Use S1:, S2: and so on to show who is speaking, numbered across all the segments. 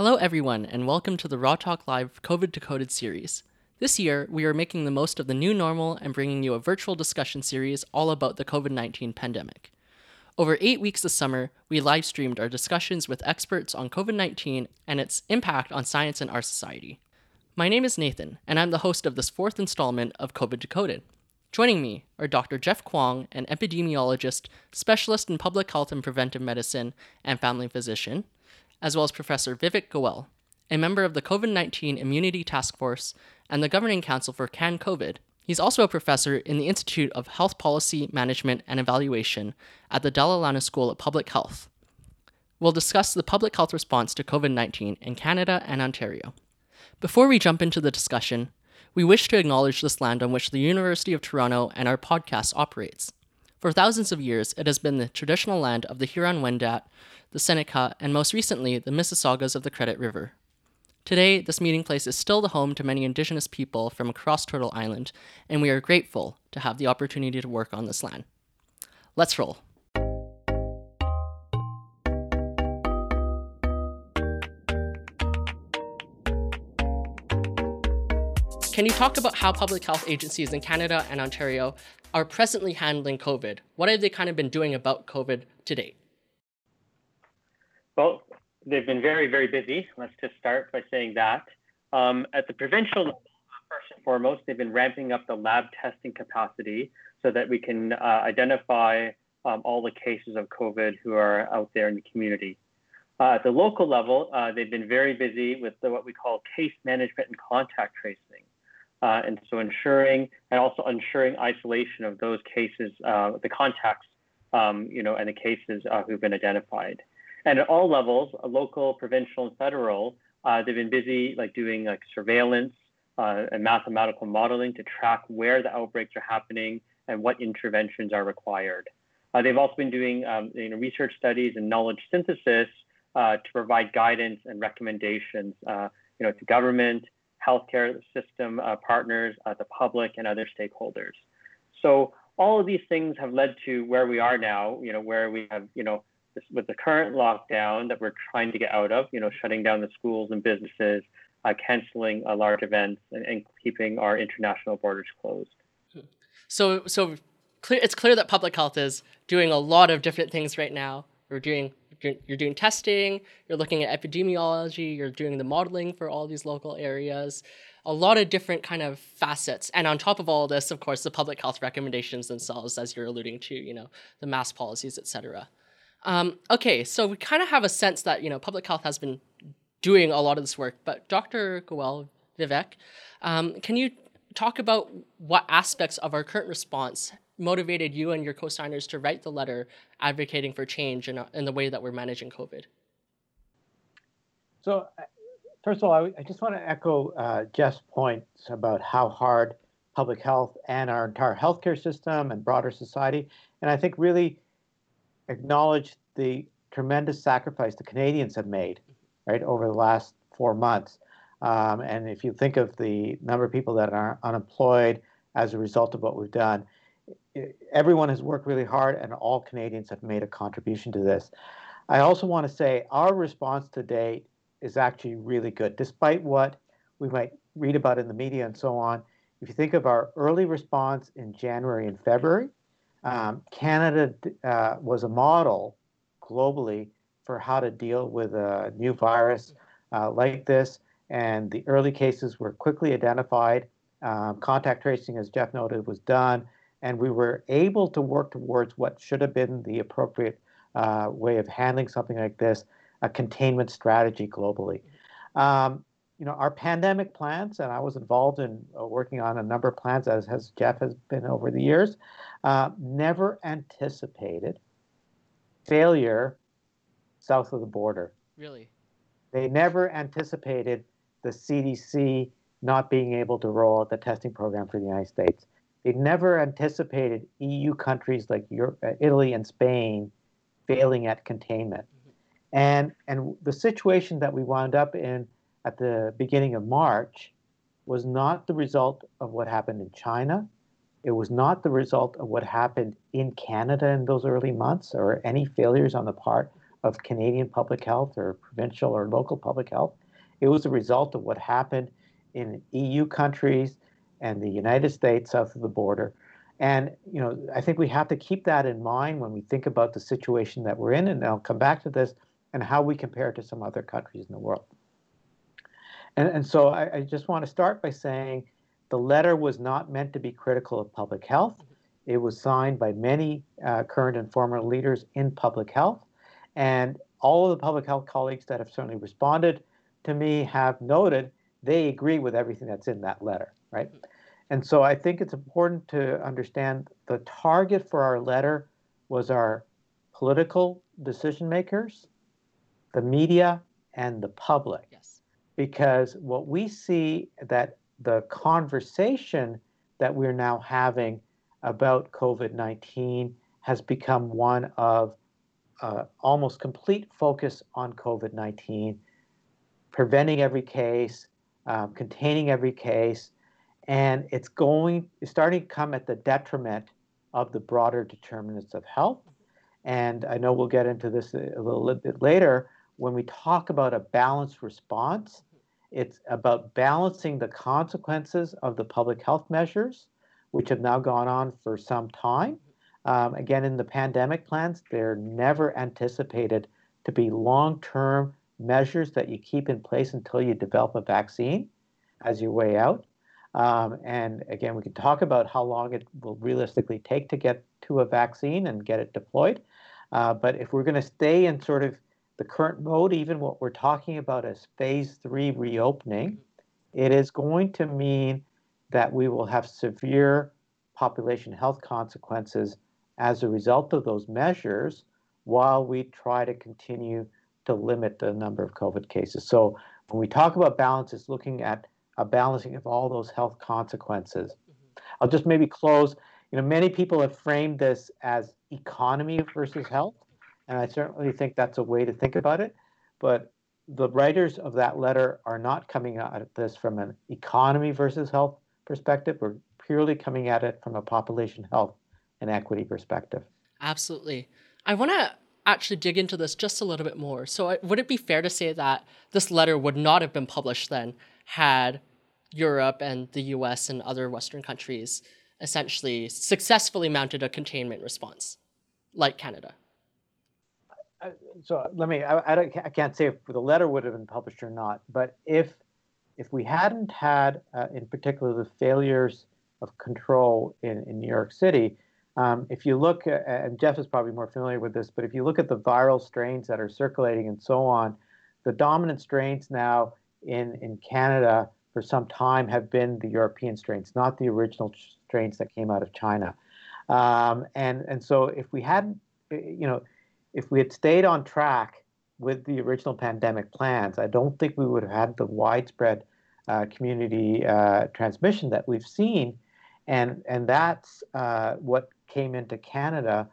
S1: Hello, everyone, and welcome to the Raw Talk Live COVID Decoded series. This year, we are making the most of the new normal and bringing you a virtual discussion series all about the COVID 19 pandemic. Over eight weeks this summer, we live streamed our discussions with experts on COVID 19 and its impact on science and our society. My name is Nathan, and I'm the host of this fourth installment of COVID Decoded. Joining me are Dr. Jeff Kwong, an epidemiologist, specialist in public health and preventive medicine, and family physician, as well as Professor Vivek Goel, a member of the COVID 19 Immunity Task Force and the Governing Council for CAN COVID. He's also a professor in the Institute of Health Policy Management and Evaluation at the Dalla Lana School of Public Health. We'll discuss the public health response to COVID 19 in Canada and Ontario. Before we jump into the discussion, we wish to acknowledge this land on which the University of Toronto and our podcast operates. For thousands of years, it has been the traditional land of the Huron Wendat, the Seneca, and most recently, the Mississaugas of the Credit River. Today, this meeting place is still the home to many Indigenous people from across Turtle Island, and we are grateful to have the opportunity to work on this land. Let's roll. Can you talk about how public health agencies in Canada and Ontario are presently handling COVID? What have they kind of been doing about COVID to date?
S2: Well, they've been very, very busy. Let's just start by saying that. Um, at the provincial level, first and foremost, they've been ramping up the lab testing capacity so that we can uh, identify um, all the cases of COVID who are out there in the community. Uh, at the local level, uh, they've been very busy with the, what we call case management and contact tracing. Uh, and so ensuring and also ensuring isolation of those cases, uh, the contacts, um, you know, and the cases uh, who've been identified. And at all levels, uh, local, provincial, and federal, uh, they've been busy like doing like surveillance uh, and mathematical modeling to track where the outbreaks are happening and what interventions are required. they've also been doing um, you know, research studies and knowledge synthesis to provide guidance and recommendations, you know, to government, healthcare system uh, partners, uh, the public, and other stakeholders. So all of these things have led to where we are now. You know, where we have you know this, with the current lockdown that we're trying to get out of. You know, shutting down the schools and businesses, uh, canceling uh, large events, and, and keeping our international borders closed.
S1: So so clear, it's clear that public health is doing a lot of different things right now. We're doing you're doing testing, you're looking at epidemiology, you're doing the modeling for all these local areas, a lot of different kind of facets. And on top of all this, of course, the public health recommendations themselves, as you're alluding to, you know, the mask policies, et cetera. Um, okay, so we kind of have a sense that, you know, public health has been doing a lot of this work, but Dr. Goel, Vivek, um, can you talk about what aspects of our current response motivated you and your co-signers to write the letter advocating for change in, in the way that we're managing COVID?
S3: So, uh, first of all, I, I just want to echo uh, Jeff's points about how hard public health and our entire healthcare system and broader society, and I think really acknowledge the tremendous sacrifice the Canadians have made, right, over the last four months. Um, and if you think of the number of people that are unemployed as a result of what we've done, everyone has worked really hard and all Canadians have made a contribution to this. I also want to say our response to date is actually really good, despite what we might read about in the media and so on. If you think of our early response in January and February, um, Canada uh, was a model globally for how to deal with a new virus uh, like this. And the early cases were quickly identified. Um, contact tracing, as Jeff noted, was done and we were able to work towards what should have been the appropriate uh, way of handling something like this, a containment strategy globally. Um, you know, our pandemic plans, and I was involved in uh, working on a number of plans, as has Jeff has been over the years, uh, never anticipated failure south of the border.
S1: Really?
S3: They never anticipated the CDC not being able to roll out the testing program for the United States. They never anticipated EU countries like Europe, uh, Italy and Spain failing at containment. Mm-hmm. And, and the situation that we wound up in at the beginning of March was not the result of what happened in China. It was not the result of what happened in Canada in those early months or any failures on the part of Canadian public health or provincial or local public health. It was a result of what happened in EU countries and the United States south of the border. And you know, I think we have to keep that in mind when we think about the situation that we're in, and I'll come back to this and how we compare to some other countries in the world. And, and so I, I just want to start by saying the letter was not meant to be critical of public health. It was signed by many uh, current and former leaders in public health. And all of the public health colleagues that have certainly responded to me have noted they agree with everything that's in that letter, right? And so I think it's important to understand the target for our letter was our political decision makers, the media, and the public.
S1: Yes.
S3: Because what we see that the conversation that we're now having about COVID 19 has become one of uh, almost complete focus on COVID 19, preventing every case, um, containing every case, and it's going, it's starting to come at the detriment of the broader determinants of health. And I know we'll get into this a little bit later when we talk about a balanced response. It's about balancing the consequences of the public health measures, which have now gone on for some time. Um, again, in the pandemic plans, they're never anticipated to be long term measures that you keep in place until you develop a vaccine as your way out. Um, and again, we can talk about how long it will realistically take to get to a vaccine and get it deployed. Uh, but if we're going to stay in sort of the current mode, even what we're talking about as phase three reopening, it is going to mean that we will have severe population health consequences as a result of those measures while we try to continue to limit the number of COVID cases. So when we talk about balance, it's looking at a balancing of all those health consequences. Mm-hmm. I'll just maybe close. You know, many people have framed this as economy versus health, and I certainly think that's a way to think about it. But the writers of that letter are not coming at this from an economy versus health perspective. We're purely coming at it from a population health and equity perspective.
S1: Absolutely. I want to actually dig into this just a little bit more. So, would it be fair to say that this letter would not have been published then had Europe and the US and other Western countries essentially successfully mounted a containment response, like Canada?
S3: So let me, I, I, I, can't say if the letter would have been published or not, but if if we hadn't had, uh, in particular, the failures of control in, in New York City, um, if you look, at, and Jeff is probably more familiar with this, but if you look at the viral strains that are circulating and so on, the dominant strains now in, in Canada for some time have been the European strains, not the original strains that came out of China. Um, and, and so if we hadn't, you know, if we had stayed on track with the original pandemic plans, I don't think we would have had the widespread uh, community uh, transmission that we've seen. And, and that's uh, what came into Canada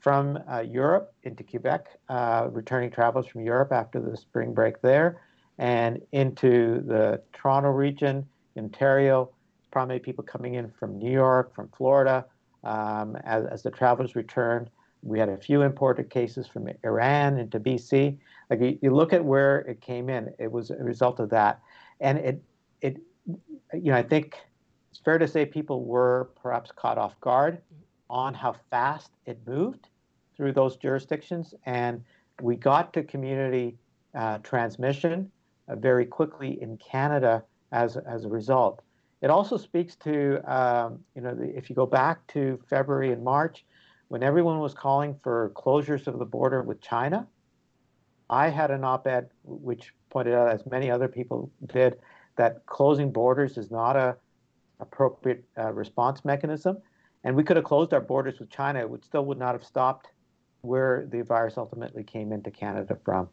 S3: from uh, Europe into Quebec, uh, returning travelers from Europe after the spring break there, and into the Toronto region, Ontario, probably people coming in from New York, from Florida, um, as, as the travelers returned. We had a few imported cases from Iran into BC. Like you, you look at where it came in, it was a result of that, and it it you know I think it's fair to say people were perhaps caught off guard on how fast it moved through those jurisdictions, and we got to community uh, transmission very quickly in Canada as, as a result. It also speaks to, um, you know, the, if you go back to February and March, when everyone was calling for closures of the border with China, I had an op ed which pointed out, as many other people did, that closing borders is not a appropriate uh, response mechanism. And we could have closed our borders with China, it still would not have stopped where the virus ultimately came into Canada from.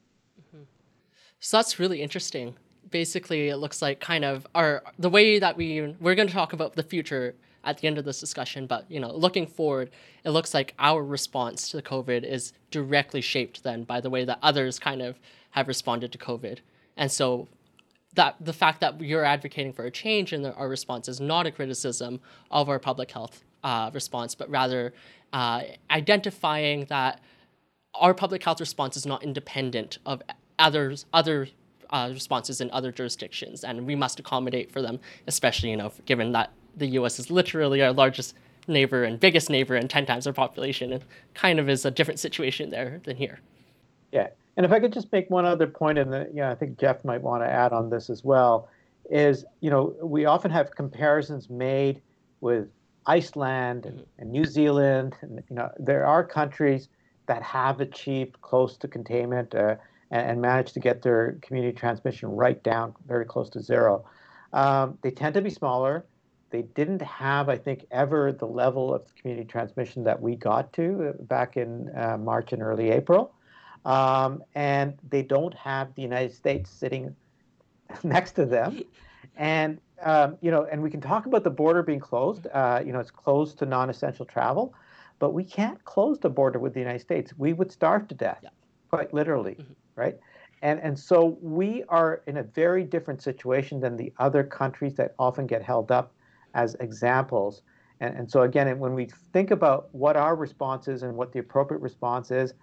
S1: So that's really interesting. Basically, it looks like kind of our the way that we we're going to talk about the future at the end of this discussion, but you know, looking forward, it looks like our response to COVID is directly shaped then by the way that others kind of have responded to COVID. And so that the fact that you're advocating for a change in the, our response is not a criticism of our public health uh, response, but rather uh, identifying that our public health response is not independent of others other uh, responses in other jurisdictions, and we must accommodate for them, especially you know given that the U.S. is literally our largest neighbor and biggest neighbor and 10 times our population. It kind of is a different situation there than here.
S3: Yeah. And if I could just make one other point, and you know, I think Jeff might want to add on this as well, is you know we often have comparisons made with Iceland and, mm-hmm. and New Zealand, and you know there are countries that have achieved close to containment uh, and, and, managed to get their community transmission right down very close to zero. Um, they tend to be smaller. They didn't have, I think, ever the level of community transmission that we got to uh, back in uh, March and early April. Um, and they don't have the United States sitting next to them. And um, you know, and we can talk about the border being closed. Uh, you know, it's closed to non-essential travel, but we can't close the border with the United States. We would starve to death, yeah. quite literally, mm-hmm. Right? And and so we are in a very different situation than the other countries that often get held up as examples. And, and so again, when we think about what our response is and what the appropriate response is,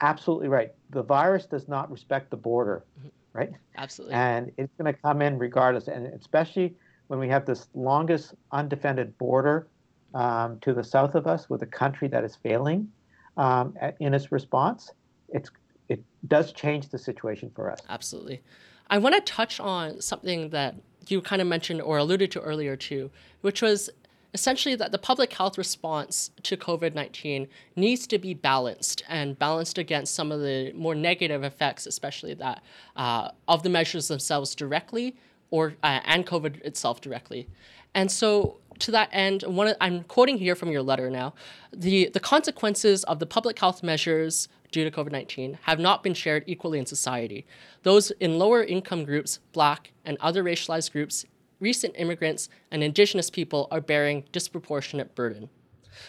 S3: absolutely right. The virus does not respect the border, mm-hmm. right?
S1: Absolutely.
S3: And it's going to come in regardless, and especially when we have this longest undefended border um, to the south of us with a country that is failing um, in its response. It's it does change the situation for us.
S1: Absolutely. I want to touch on something that you kind of mentioned or alluded to earlier too, which was essentially that the public health response to COVID 19 needs to be balanced and balanced against some of the more negative effects, especially that uh, of the measures themselves directly or uh, and COVID itself directly. And so to that end, one I'm quoting here from your letter now, the, the consequences of the public health measures due to COVID 19 have not been shared equally in society. Those in lower income groups, Black, and other racialized groups recent immigrants and indigenous people are bearing disproportionate burden.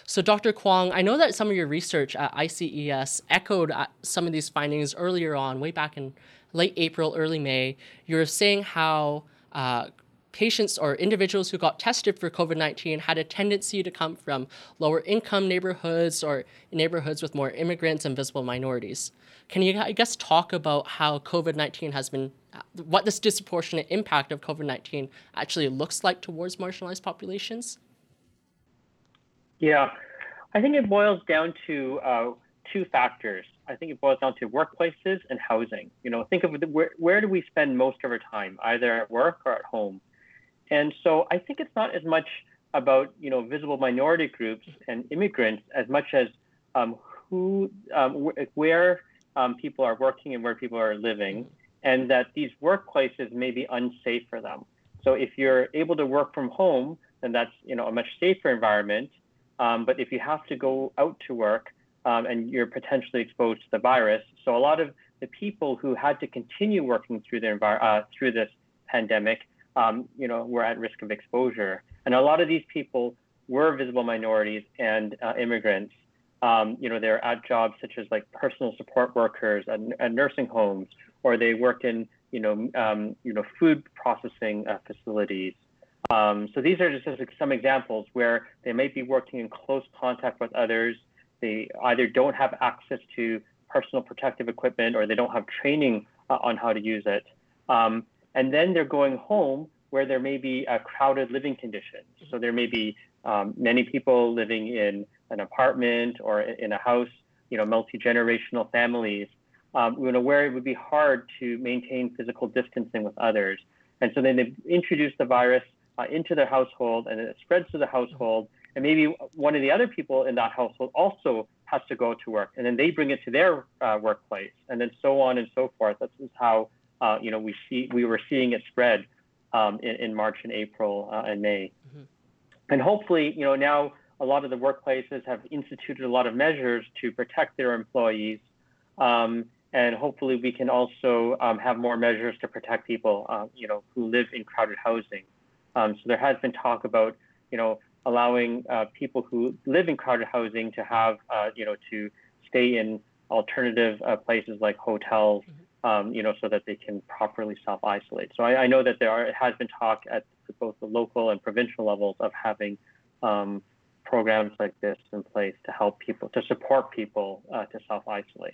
S1: So, Dr. Kwong, I know that some of your research at ICES echoed uh, some of these findings earlier on, way back in late April, early May. You were saying how uh, patients or individuals who got tested for COVID 19 had a tendency to come from lower income neighborhoods or neighborhoods with more immigrants and visible minorities. Can you, I guess, talk about how COVID 19 has been what this disproportionate impact of COVID 19 actually looks like towards marginalized populations?
S2: Yeah, I think it boils down to uh, two factors. I think it boils down to workplaces and housing. You know, think of the, where, where do we spend most of our time, either at work or at home? And so I think it's not as much about, you know, visible minority groups and immigrants as much as um, who, um, where um, people are working and where people are living and that these workplaces may be unsafe for them. So if you're able to work from home, then that's you know a much safer environment. Um, but if you have to go out to work um, and you're potentially exposed to the virus, so a lot of the people who had to continue working through the envir- uh, through this pandemic, um, you know, were at risk of exposure. And a lot of these people were visible minorities and uh, immigrants. Um, you know, they're at jobs such as like personal support workers and, and nursing homes or they work in you know um, you know food processing uh, facilities. Um, so these are just some examples where they might be working in close contact with others. They either don't have access to personal protective equipment or they don't have training uh, on how to use it. Um, and then they're going home where there may be a crowded living conditions. So there may be um, many people living in an apartment or in a house, you know, multi-generational families um, you know, where it would be hard to maintain physical distancing with others. And so then they introduce the virus uh, into their household and it spreads to the household. And maybe one of the other people in that household also has to go to work. And then they bring it to their uh, workplace and then so on and so forth. That's how, uh, you know, we see, we were seeing it spread um, in, in, March and April uh, and May. Mm-hmm. And hopefully, you know, now a lot of the workplaces have instituted a lot of measures to protect their employees. Um, and hopefully we can also um, have more measures to protect people, uh, you know, who live in crowded housing. Um, so there has been talk about, you know, allowing uh, people who live in crowded housing to have, uh, you know, to stay in alternative uh, places like hotels, mm-hmm. Um, you know, so that they can properly self-isolate. So I, I, know that there are, has been talk at both the local and provincial levels of having um, programs like this in place to help people, to support people uh, to self isolate.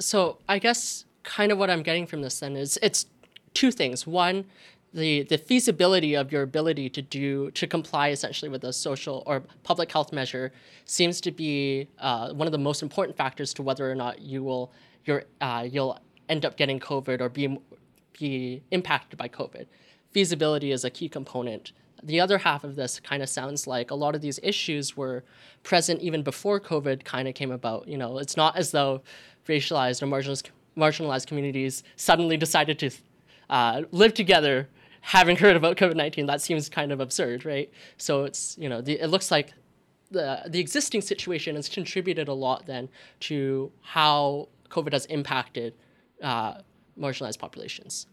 S1: So I guess kind of what I'm getting from this then is it's two things. One, the the feasibility of your ability to do to comply essentially with a social or public health measure seems to be uh, one of the most important factors to whether or not you will you're, uh, you'll end up getting COVID or be be impacted by COVID. Feasibility is a key component. The other half of this kind of sounds like a lot of these issues were present even before COVID kind of came about. You know, it's not as though racialized or marginalized marginalized communities suddenly decided to uh, live together having heard about COVID 19. That seems kind of absurd, right? So it's, you know, the, it looks like the, the existing situation has contributed a lot then to how COVID has impacted uh, marginalized populations.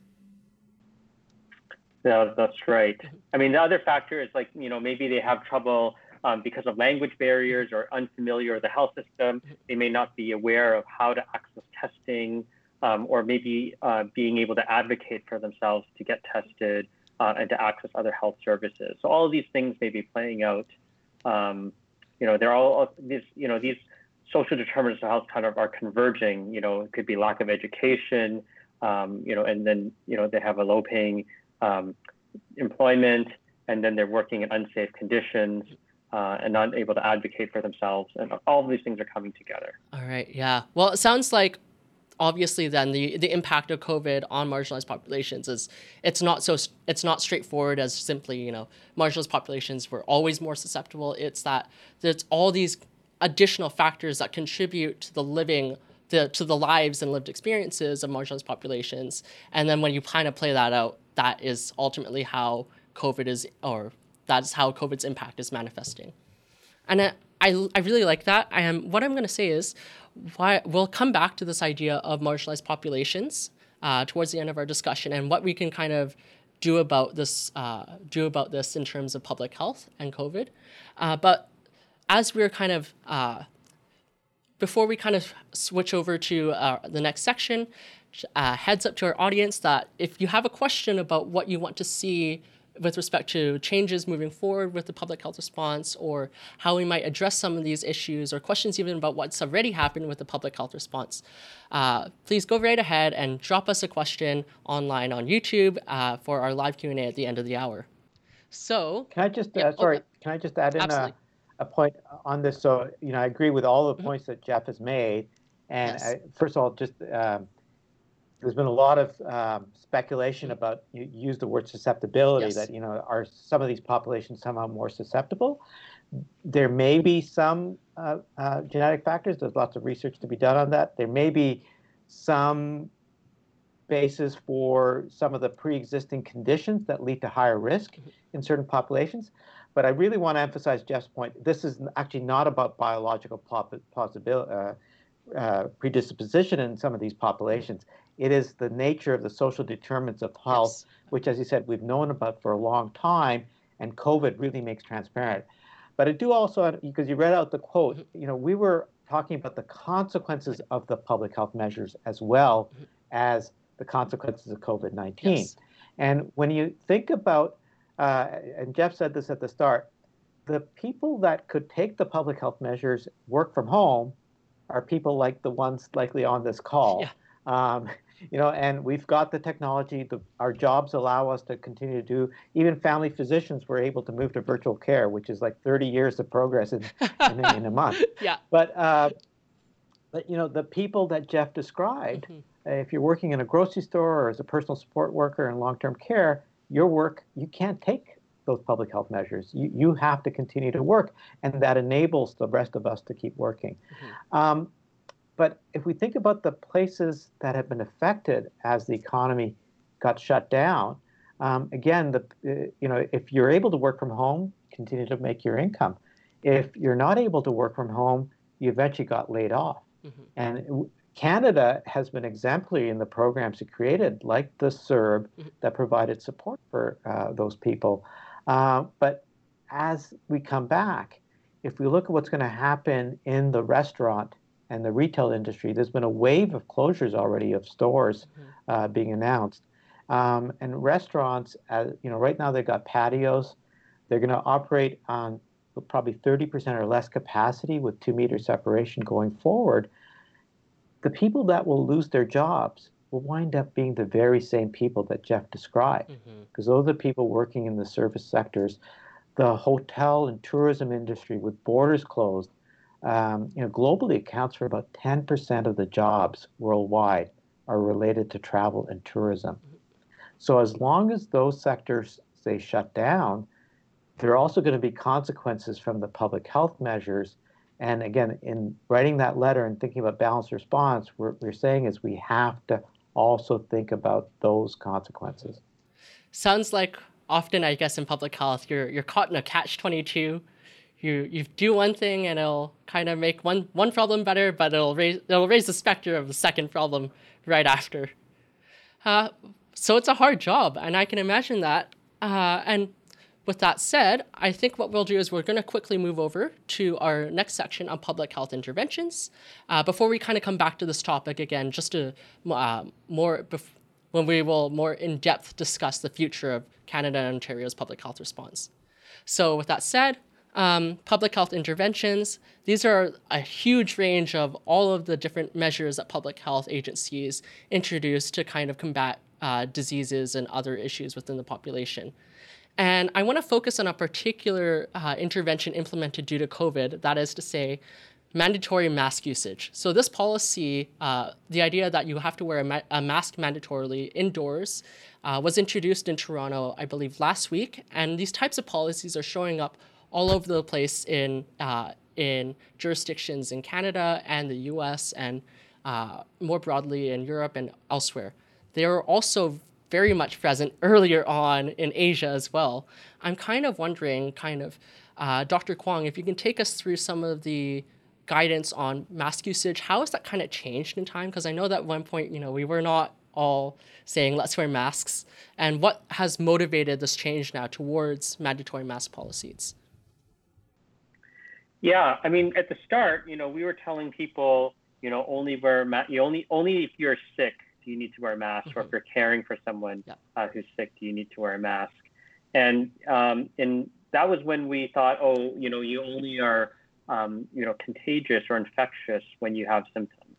S2: Yeah, that's right. I mean, the other factor is like, you know, maybe they have trouble um, because of language barriers or unfamiliar with the health system. They may not be aware of how to access testing um, or maybe uh, being able to advocate for themselves to get tested uh, and to access other health services. So all of these things may be playing out. Um, you know, they're all these, you know, these social determinants of health kind of are converging. You know, it could be lack of education, um, you know, and then, you know, they have a low paying um, employment and then they're working in unsafe conditions. Uh, and not able to advocate for themselves. And all of these things are coming together.
S1: All right. Yeah. Well, it sounds like obviously then the the impact of COVID on marginalized populations is it's not so it's not straightforward as simply you know marginalized populations were always more susceptible. It's that it's all these additional factors that contribute to the living the, to the lives and lived experiences of marginalized populations. And then when you kind of play that out, that is ultimately how COVID is, or that's how COVID's impact is manifesting. And I, I, I really like that. I am, what I'm going to say is, why, we'll come back to this idea of marginalized populations uh, towards the end of our discussion and what we can kind of do about this uh, do about this in terms of public health and COVID. Uh, but as we're kind of uh, before we kind of switch over to uh, the next section, uh, heads up to our audience that if you have a question about what you want to see with respect to changes moving forward with the public health response or how we might address some of these issues or questions even about what's already happened with the public health response, uh, please go right ahead and drop us a question online on YouTube uh, for our live Q&A at the end of the hour. So,
S3: can I just yeah, uh, sorry? Okay. Can I just add in a, a, point on this? So, you know, I agree with all the mm-hmm. points that Jeff has made. And yes. I, first of all, just um, there's been a lot of um, speculation about you use the word susceptibility yes. that you know are some of these populations somehow more susceptible there may be some uh, uh, genetic factors there's lots of research to be done on that there may be some basis for some of the pre-existing conditions that lead to higher risk mm-hmm. in certain populations but i really want to emphasize jeff's point this is actually not about biological possibility uh, uh, predisposition in some of these populations. It is the nature of the social determinants of health, yes. which, as you said, we've known about for a long time, and COVID really makes transparent. But I do also, because you read out the quote, mm-hmm. you know, we were talking about the consequences of the public health measures as well mm-hmm. as the consequences of COVID 19. Yes. And when you think about, uh, and Jeff said this at the start, the people that could take the public health measures, work from home, are people like the ones likely on this call. Yeah. Um, you know, and we've got the technology. The, our jobs allow us to continue to do. Even family physicians were able to move to virtual care, which is like 30 years of progress in, in, in a month.
S1: Yeah.
S3: But uh, but you know, the people that Jeff described, mm-hmm. If you're working in a grocery store or as a personal support worker in long-term care, your work you can't take those public health measures. You you have to continue to work, and that enables the rest of us to keep working. Mm-hmm. Um, but if we think about the places that have been affected as the economy got shut down, um, again, the uh, you know if you're able to work from home, continue to make your income. If you're not able to work from home, you eventually got laid off. Mm-hmm. And Canada has been exemplary in the programs it created, like the CERB, mm-hmm. that provided support for uh, those people. Uh, but as we come back, if we look at what's going to happen in the restaurant and the retail industry, there's been a wave of closures already of stores mm-hmm. uh, being announced. Um, and restaurants, uh, you know, right now they've got patios. They're going to operate on probably 30% or less capacity with two meter separation going forward, the people that will lose their jobs will wind up being the very same people that Jeff described. Because mm-hmm. those are the people working in the service sectors. The hotel and tourism industry, with borders closed, um, you know, globally accounts for about 10% of the jobs worldwide are related to travel and tourism. So as long as those sectors stay shut down, there are also going to be consequences from the public health measures. And again, in writing that letter and thinking about balanced response, what we're saying is we have to also think about those consequences.
S1: Sounds like often, I guess, in public health, you're you're caught in a catch twenty two. You you do one thing and it'll kind of make one one problem better, but it'll raise it'll raise the specter of the second problem right after. Uh, so it's a hard job, and I can imagine that. Uh, and with that said, I think what we'll do is we're going to quickly move over to our next section on public health interventions. Uh, before we kind of come back to this topic again, just to uh, more bef- when we will more in depth discuss the future of Canada and Ontario's public health response. So, with that said, um, public health interventions. These are a huge range of all of the different measures that public health agencies introduce to kind of combat uh, diseases and other issues within the population. And I want to focus on a particular uh, intervention implemented due to COVID, that is to say, mandatory mask usage. So, this policy, uh, the idea that you have to wear a, ma- a mask mandatorily indoors, uh, was introduced in Toronto, I believe, last week. And these types of policies are showing up all over the place in, uh, in jurisdictions in Canada and the US and uh, more broadly in Europe and elsewhere. They are also very much present earlier on in Asia as well. I'm kind of wondering, kind of, uh, Dr. Kwong, if you can take us through some of the guidance on mask usage. How has that kind of changed in time? Because I know that at one point, you know, we were not all saying let's wear masks. And what has motivated this change now towards mandatory mask policies?
S2: Yeah, I mean, at the start, you know, we were telling people, you know, only wear ma- you only only if you're sick do you need to wear a mask? Mm-hmm. Or if mm-hmm. you're caring for someone yeah. uh, who's sick, do you need to wear a mask? And um, and that was when we thought, oh, you know, you only are um, you know contagious or infectious when you have symptoms.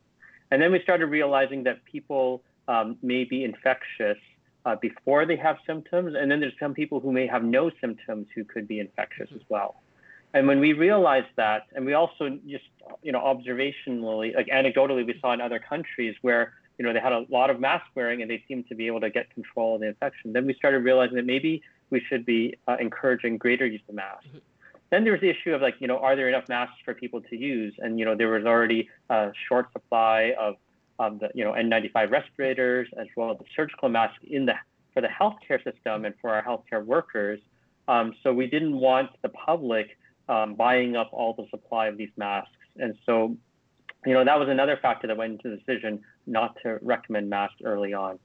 S2: And then we started realizing that people um, may be infectious uh, before they have symptoms, and then there's some people who may have no symptoms who could be infectious mm-hmm. as well. And when we realized that, and we also just you know observationally, like anecdotally, we saw in other countries where you know, they had a lot of mask wearing and they seemed to be able to get control of the infection. Then we started realizing that maybe we should be uh, encouraging greater use of masks. Mm-hmm. Then there was the issue of like, you know, are there enough masks for people to use? And, you know, there was already a short supply of, of the, you know, N95 respirators as well as the surgical masks in the, for the healthcare system and for our healthcare workers. Um, so we didn't want the public um, buying up all the supply of these masks. And so you know, that was another factor that went into the decision not to recommend masks early on.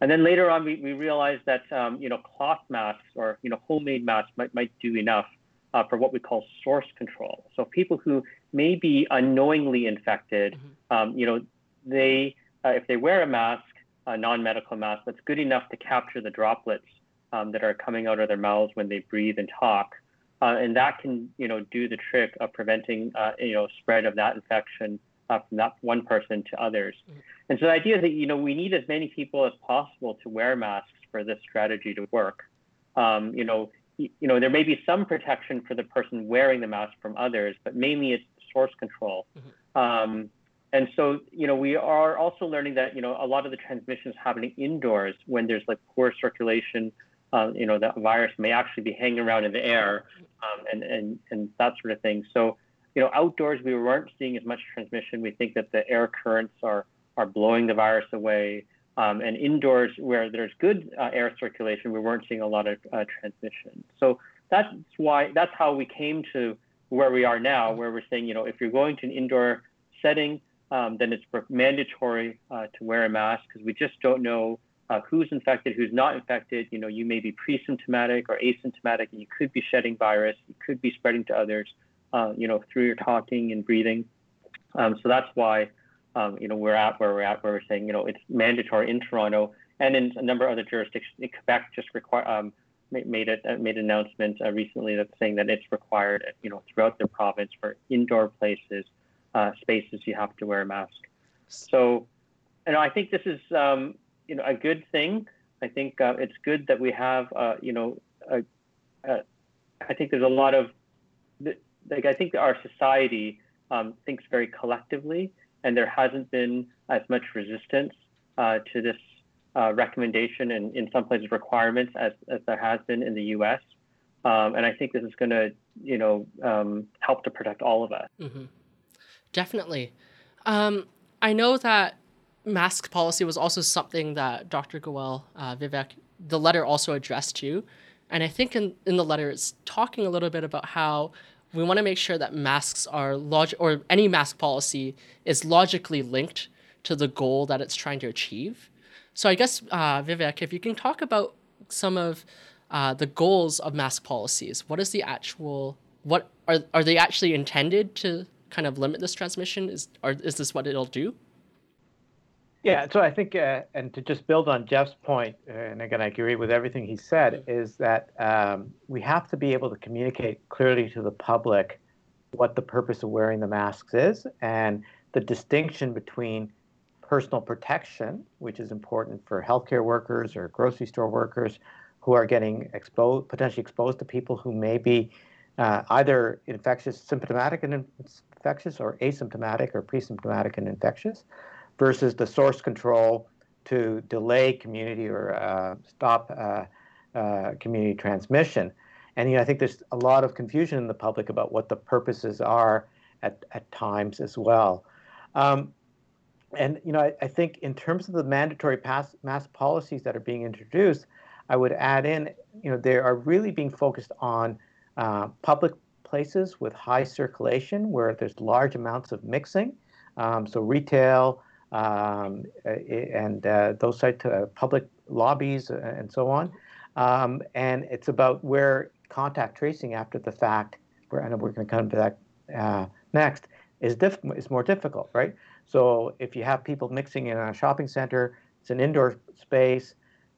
S2: And then later on, we, we realized that, um, you know, cloth masks or, you know, homemade masks might, might do enough uh, for what we call source control. So people who may be unknowingly infected, mm-hmm. um, you know, they, uh, if they wear a mask, a non-medical mask, that's good enough to capture the droplets um, that are coming out of their mouths when they breathe and talk. Uh, and that can, you know, do the trick of preventing, uh, you know, spread of that infection uh, from that one person to others. Mm-hmm. And so the idea is that you know we need as many people as possible to wear masks for this strategy to work. Um, you know, you know there may be some protection for the person wearing the mask from others, but mainly it's source control. Mm-hmm. Um, and so you know we are also learning that you know a lot of the transmission is happening indoors when there's like poor circulation. Uh, you know, the virus may actually be hanging around in the air, um, and and and that sort of thing. So you know, outdoors we weren't seeing as much transmission. We think that the air currents are are blowing the virus away. Um, and indoors, where there's good uh, air circulation, we weren't seeing a lot of uh, transmission. So that's why that's how we came to where we are now, where we're saying, you know, if you're going to an indoor setting, um, then it's mandatory uh, to wear a mask because we just don't know uh, who's infected, who's not infected. You know, you may be pre-symptomatic or asymptomatic, and you could be shedding virus, you could be spreading to others uh, you know, through your talking and breathing. Um, so that's why, um, you know, we're at where we're at, where we're saying, you know, it's mandatory in Toronto and in a number of other jurisdictions. Quebec just require, um, made it uh, made an announcement uh, recently that's saying that it's required, you know, throughout the province for indoor places, uh, spaces you have to wear a mask. So, you know, I think this is um, you know a good thing. I think uh, it's good that we have uh, you know a, a, I think there's a lot of like I think our society um, thinks very collectively, and there hasn't been as much resistance uh, to this uh, recommendation and in some places requirements as, as there has been in the U.S. Um, and I think this is going to, you know, um, help to protect all of us.
S1: Mm-hmm. Definitely. Um, I know that mask policy was also something that Dr. Goel, uh, Vivek, the letter also addressed to. And I think in, in the letter, it's talking a little bit about how we want to make sure that masks are log or any mask policy is logically linked to the goal that it's trying to achieve. So I guess uh, Vivek, if you can talk about some of uh, the goals of mask policies, what is the actual what are are they actually intended to kind of limit this transmission? Is or is this what it'll do?
S3: Yeah, so I think, uh, and to just build on Jeff's uh, and again, I agree with everything he said, is that um, we have to be able to communicate clearly to the public what the purpose of wearing the masks is and the distinction between personal protection, which is important for healthcare workers or grocery store workers who are getting exposed, potentially exposed to people who may be uh, either infectious, symptomatic and infectious, or asymptomatic or pre-symptomatic and infectious versus the source control to delay community or uh, stop uh, uh, community transmission. And you know, I think there's a lot of confusion in the public about what the purposes are at, at times as well. Um, and you know, I, I, think in terms of the mandatory pass, mask policies that are being introduced, I would add in, you know, they are really being focused on uh, public places with high circulation where there's large amounts of mixing. Um, so retail, um, and uh, those sites, uh, public lobbies, uh, and so on. Um, and it's about where contact tracing after the fact, where I know we're going to come to that next, is diff- is more difficult, right? So if you have people mixing in a shopping center, it's an indoor space.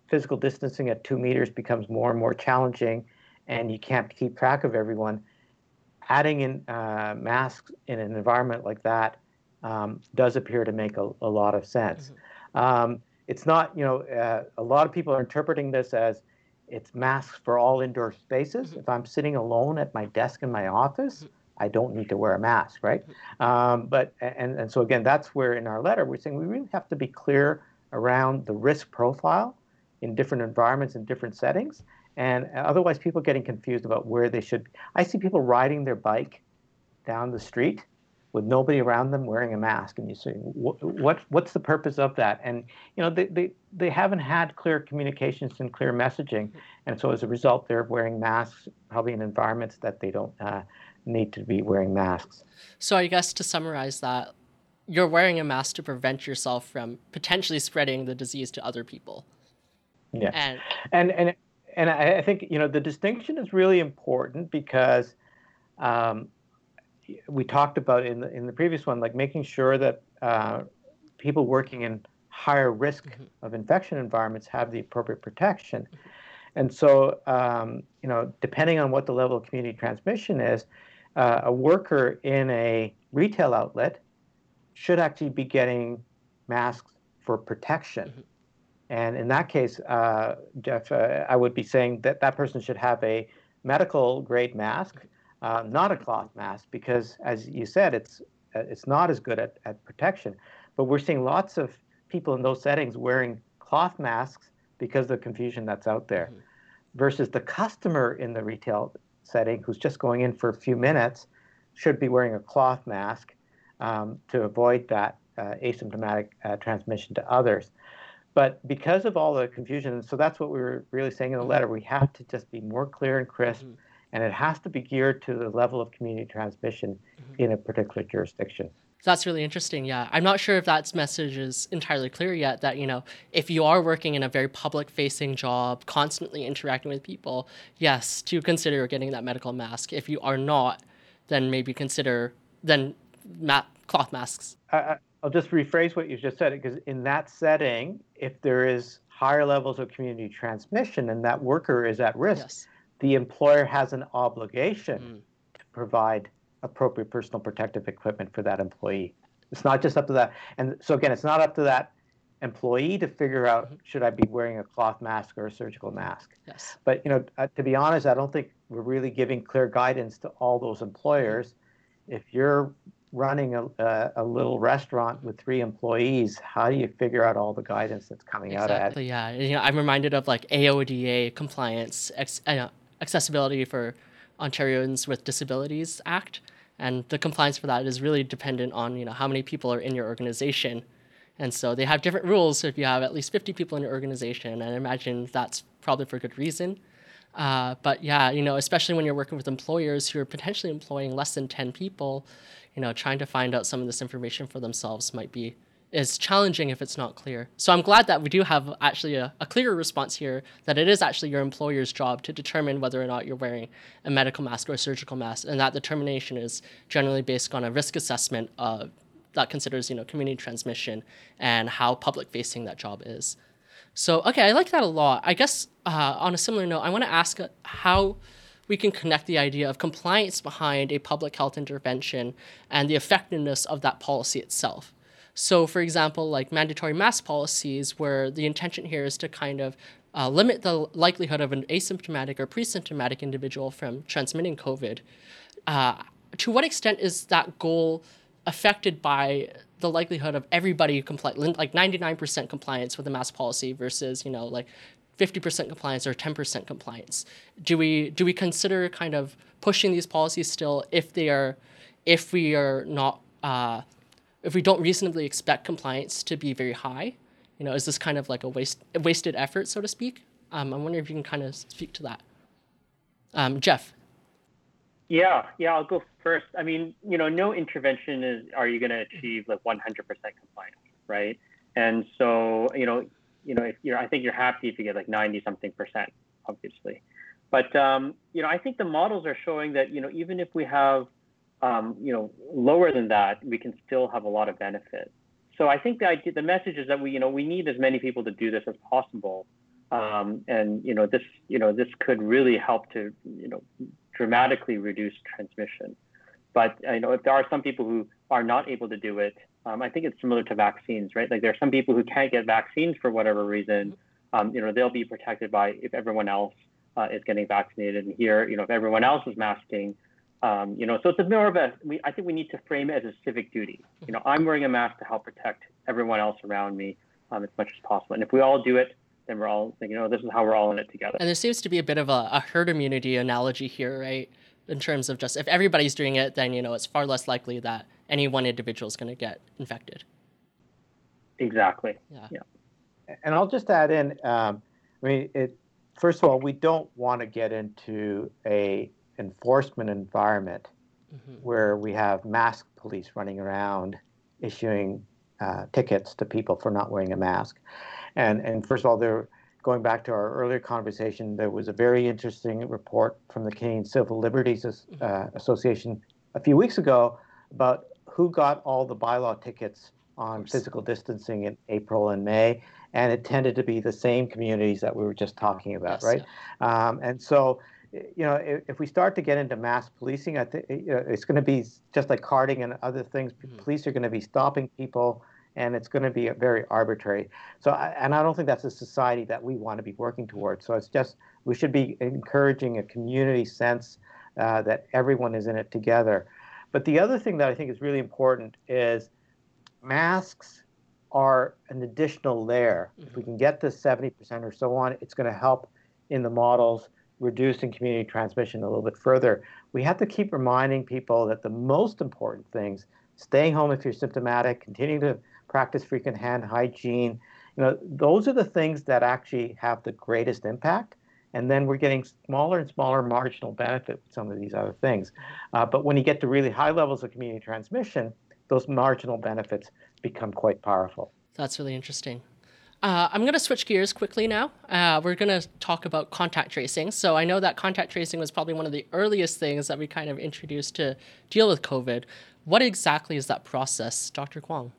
S3: Physical distancing at two meters becomes more and more challenging, and you can't keep track of everyone. Adding in uh, masks in an environment like that um, does appear to make a, a lot of sense. Mm-hmm. Um, it's not, you know, uh, a lot of people are interpreting this as it's masks for all indoor spaces. Mm-hmm. If I'm sitting alone at my desk in my office, mm-hmm. I don't need to wear a mask, right? Mm-hmm. Um, but and and so again, that's where in our letter we're saying we really have to be clear around the risk profile in different environments and different settings, and otherwise people getting confused about where they should. I see people riding their bike down the street with nobody around them wearing a mask and you say what, what what's the purpose of that? And you know they, they they haven't had clear communications and clear messaging. And so as a result they're wearing masks probably in environments that they don't uh, need to be wearing masks.
S1: So i guess to summarize that you're wearing a mask to prevent yourself from potentially spreading the disease to other people.
S3: Yeah and and and, and I, think you know the distinction is really important because um, we talked about in the in the previous one, like making sure that uh, people working in higher risk mm-hmm. of infection environments have the appropriate protection. Mm-hmm. And so, um, you know, depending on what the level of community transmission is, uh, a worker in a retail outlet should actually be getting masks for protection. Mm-hmm. And in that case, uh, Jeff, uh, I would be saying that that person should have a medical grade mask mm-hmm uh, not a cloth mask because, as you said, it's uh, it's not as good at, at protection. But we're seeing lots of people in those settings wearing cloth masks because of the confusion that's out there, mm-hmm. versus the customer in the retail setting who's just going in for a few minutes should be wearing a cloth mask um, to avoid that uh, asymptomatic uh, transmission to others. But because of all the confusion, so that's what we were really saying in the mm-hmm. letter, we have to just be more clear and crisp. Mm-hmm and it has to be geared to the level of community transmission mm-hmm. in a particular jurisdiction.
S1: That's really interesting. Yeah. I'm not sure if that message is entirely clear yet that, you know, if you are working in a very public facing job, constantly interacting with people, yes, to consider getting that medical mask. If you are not, then maybe consider then ma- cloth masks.
S3: I, I'll just rephrase what you just said because in that setting, if there is higher levels of community transmission and that worker is at risk, yes. The employer has an obligation mm. to provide appropriate personal protective equipment for that employee. It's not just up to that. And so again, it's not up to that employee to figure out mm-hmm. should I be wearing a cloth mask or a surgical mask.
S1: Yes.
S3: But you know, uh, to be honest, I don't think we're really giving clear guidance to all those employers. If you're running a, a, a, little restaurant with three employees, how do you figure out all the guidance that's coming
S1: exactly,
S3: out of
S1: it? Yeah, you know, I'm reminded of like AODA compliance, ex, uh, accessibility for Ontarians with Disabilities Act, and the compliance for that is really dependent on you know how many people are in your organization, and so they have different rules. So if you have at least 50 people in your organization, and I imagine that's probably for good reason. Uh, but yeah, you know, especially when you're working with employers who are potentially employing less than 10 people, you know, trying to find out some of this information for themselves might be is challenging if it's not clear. So I'm glad that we do have actually a, a clearer response here that it is actually your employer's job to determine whether or not you're wearing a medical mask or a surgical mask, and that determination is generally based on a risk assessment of, that considers you know community transmission and how public facing that job is. So okay, I like that a lot. I guess uh, on a similar note, I want to ask how we can connect the idea of compliance behind a public health intervention and the effectiveness of that policy itself. So, for example, like mandatory mask policies, where the intention here is to kind of uh, limit the likelihood of an asymptomatic or pre-symptomatic individual from transmitting COVID. Uh, to what extent is that goal affected by the likelihood of everybody comply, like 99% compliance with the mask policy versus, you know, like 50% compliance or 10% compliance? Do we do we consider kind of pushing these policies still if they are if we are not uh, if we don't reasonably expect compliance to be very high? You know, is this kind of like a waste a wasted effort, so to speak? Um, I'm wondering if you can kind of speak to that. Um, Jeff.
S2: Yeah, yeah, I'll go first. I mean, you know, no intervention is are you going to achieve like 100% compliance, right? And so, you know, you know, if you're, I think you're happy if you get like 90 something percent, obviously. But, um, you know, I think the models are showing that, you know, even if we have, um, you know, lower than that, we can still have a lot of benefit. So I think the idea, the message is that we, you know, we need as many people to do this as possible. Um, and, you know, this, you know, this could really help to, you know, dramatically reduce transmission. But, you know, if there are some people who are not able to do it, um, I think it's similar to vaccines, right? Like there are some people who can't get vaccines for whatever reason. Um, you know, they'll be protected by if everyone else uh, is getting vaccinated. And here, you know, if everyone else is masking, um, you know, so it's a more of a. We, I think we need to frame it as a civic duty. You know, I'm wearing a mask to help protect everyone else around me um, as much as possible. And if we all do it, then we're all, you know, this is how we're all in it together.
S1: And there seems to be a bit of a, a herd immunity analogy here, right? In terms of just if everybody's doing it, then you know it's far less likely that any one individual is going to get infected.
S2: Exactly. Yeah.
S3: yeah. And I'll just add in. Um, I mean, it. First of all, we don't want to get into a enforcement environment mm-hmm. where we have mask police running around issuing uh, tickets to people for not wearing a mask. And and first of all, there going back to our earlier conversation, there was a very interesting report from the Canadian Civil Liberties mm-hmm. uh, Association a few weeks ago about who got all the bylaw tickets on physical distancing in April and May, and it tended to be the same communities that we were just talking about, yes, right? Yeah. Um, and so, you know, if, if, we start to get into mass policing, I think you know, it's going to be just like carding and other things. Mm-hmm. Police are going to be stopping people, and it's going to be very arbitrary. So, and I don't think that's a society that we want to be working towards. So it's just we should be encouraging a community sense uh, that everyone is in it together. But the other thing that I think is really important is masks are an additional layer. Mm-hmm. If we mm-hmm. can get to 70% or so on, it's going to help in the models reducing community transmission a little bit further. We have to keep reminding people that the most important things, staying home if you're symptomatic, continuing to practice frequent hand hygiene, you know, those are the things that actually have the greatest impact and then we're getting smaller and smaller marginal benefit with some of these other things. Uh, but when you get to really high levels of community transmission, those marginal benefits become quite powerful.
S1: That's really interesting. Uh, I'm going to switch gears quickly now. Uh, we're going to talk about contact tracing. So I know that contact tracing was probably one of the earliest things that we kind of introduced to deal with COVID. What exactly is that process, Dr. Kwong?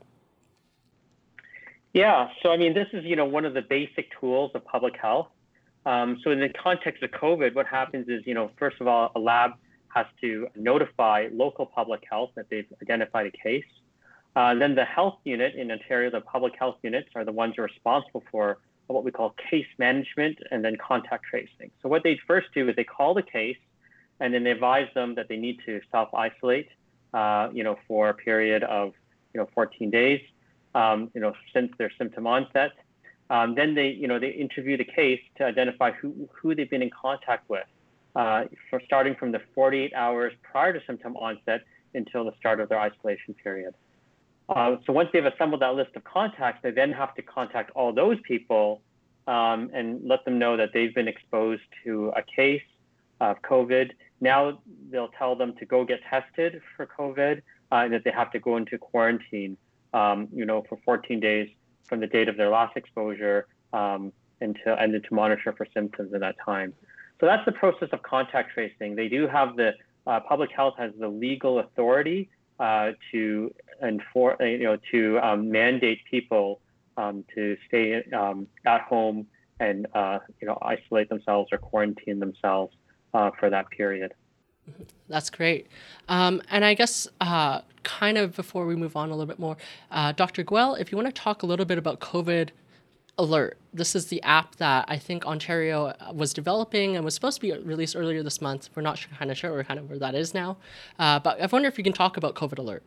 S2: Yeah, so I mean, this is you know one of the basic tools of public health. Um, so in the context of COVID, what happens is you know first of all, a lab has to notify local public health that they've identified a case. Uh, then the health unit in Ontario, the public health units are the ones responsible for what we call case management and then contact tracing. So what they first do is they call the case and then they advise them that they need to self isolate, uh, you know, for a period of you know 14 days, um, you know, since their symptom onset. Um, then they, you know, they interview the case to identify who, who they've been in contact with, uh, for starting from the 48 hours prior to symptom onset until the start of their isolation period. Uh, so once they've assembled that list of contacts, they then have to contact all those people um, and let them know that they've been exposed to a case of COVID. Now they'll tell them to go get tested for COVID uh, and that they have to go into quarantine, um, you know, for 14 days from the date of their last exposure um, until and to monitor for symptoms in that time. So that's the process of contact tracing. They do have the uh, public health has the legal authority uh, to enforce, uh, you know, to um, mandate people um, to stay um, at home and uh, you know isolate themselves or quarantine themselves uh, for that period.
S1: That's great. Um, and I guess, uh, kind of before we move on a little bit more, uh, Dr. Goel, if you want to talk a little bit about COVID Alert. This is the app that I think Ontario uh, was developing and was supposed to be released earlier this month. We're not sure, kind of sure kind of where that is now. Uh, but I wonder if you can talk about COVID Alert.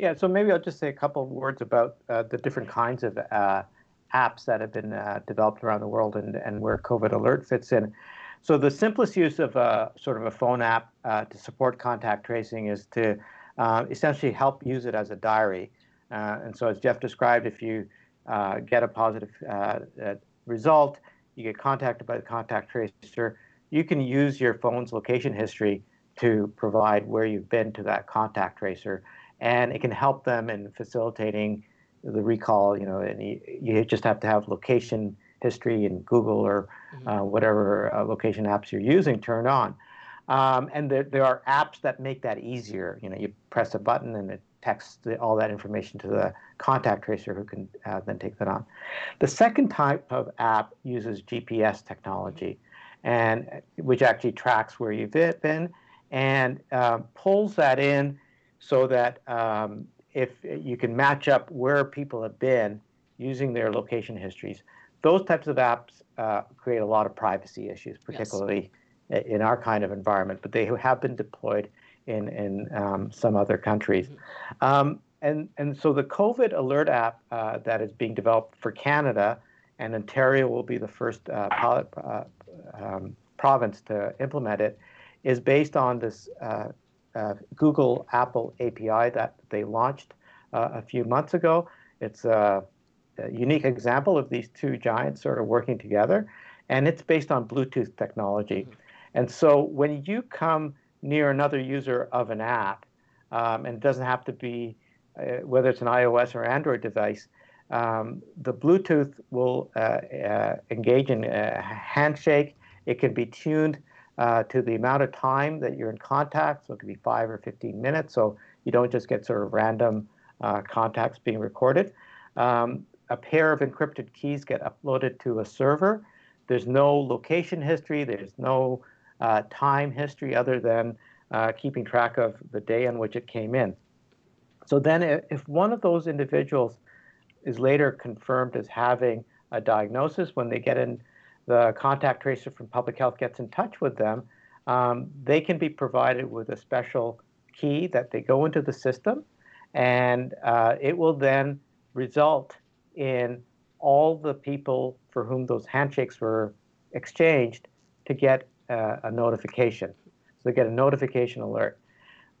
S3: Yeah, so maybe I'll just say a couple of words about uh, the different kinds of uh, apps that have been uh, developed around the world and, and where COVID Alert fits in. So the simplest use of a sort of a phone app uh, to support contact tracing is to essentially help use it as a diary. And so as Jeff described, if you uh, get a positive uh, uh, result, you get contacted by the contact tracer, you can use your phone's location history to provide where you've been to that contact tracer. And it can help them in facilitating the recall, you know, and you, you just have to have location history in Google or mm-hmm. uh, whatever uh, location apps you're using turned on. Um, and there, there are apps that make that easier. You know, you press a button and it texts the, all that information to the contact tracer who can uh, then take that on. The second type of app uses GPS technology, and which actually tracks where you've been and uh, pulls that in so that um, if you can match up where people have been using their location histories those types of apps uh, create a lot of privacy issues, particularly yes. in our kind of environment, but they have been deployed in, in um, some other countries. Mm-hmm. Um, and, and so the COVID alert app uh, that is being developed for Canada, and Ontario will be the first uh, pilot uh, um, province to implement it, is based on this uh, uh, Google Apple API that they launched a few months ago. It's a unique example of these two giants sort of working together, and it's based on Bluetooth technology. Mm-hmm. And so when you come near another user of an app, um, and it doesn't have to be uh, whether it's an iOS or Android device, um, the Bluetooth will uh, uh, engage in a handshake. It can be tuned uh, to the amount of time that you're in contact, so it could be five or 15 minutes, so you don't just get sort of random uh, contacts being recorded. Um, a pair of encrypted keys get uploaded to a server. There's no location history, there's no uh, time history other than uh, keeping track of the day on which it came in. So then, if one of those individuals is later confirmed as having a diagnosis, when they get in, the contact tracer from public health gets in touch with them, um, they can be provided with a special key that they go into the system, and uh, it will then result in all the people for whom those handshakes were exchanged to get uh, a notification. So they get a notification alert.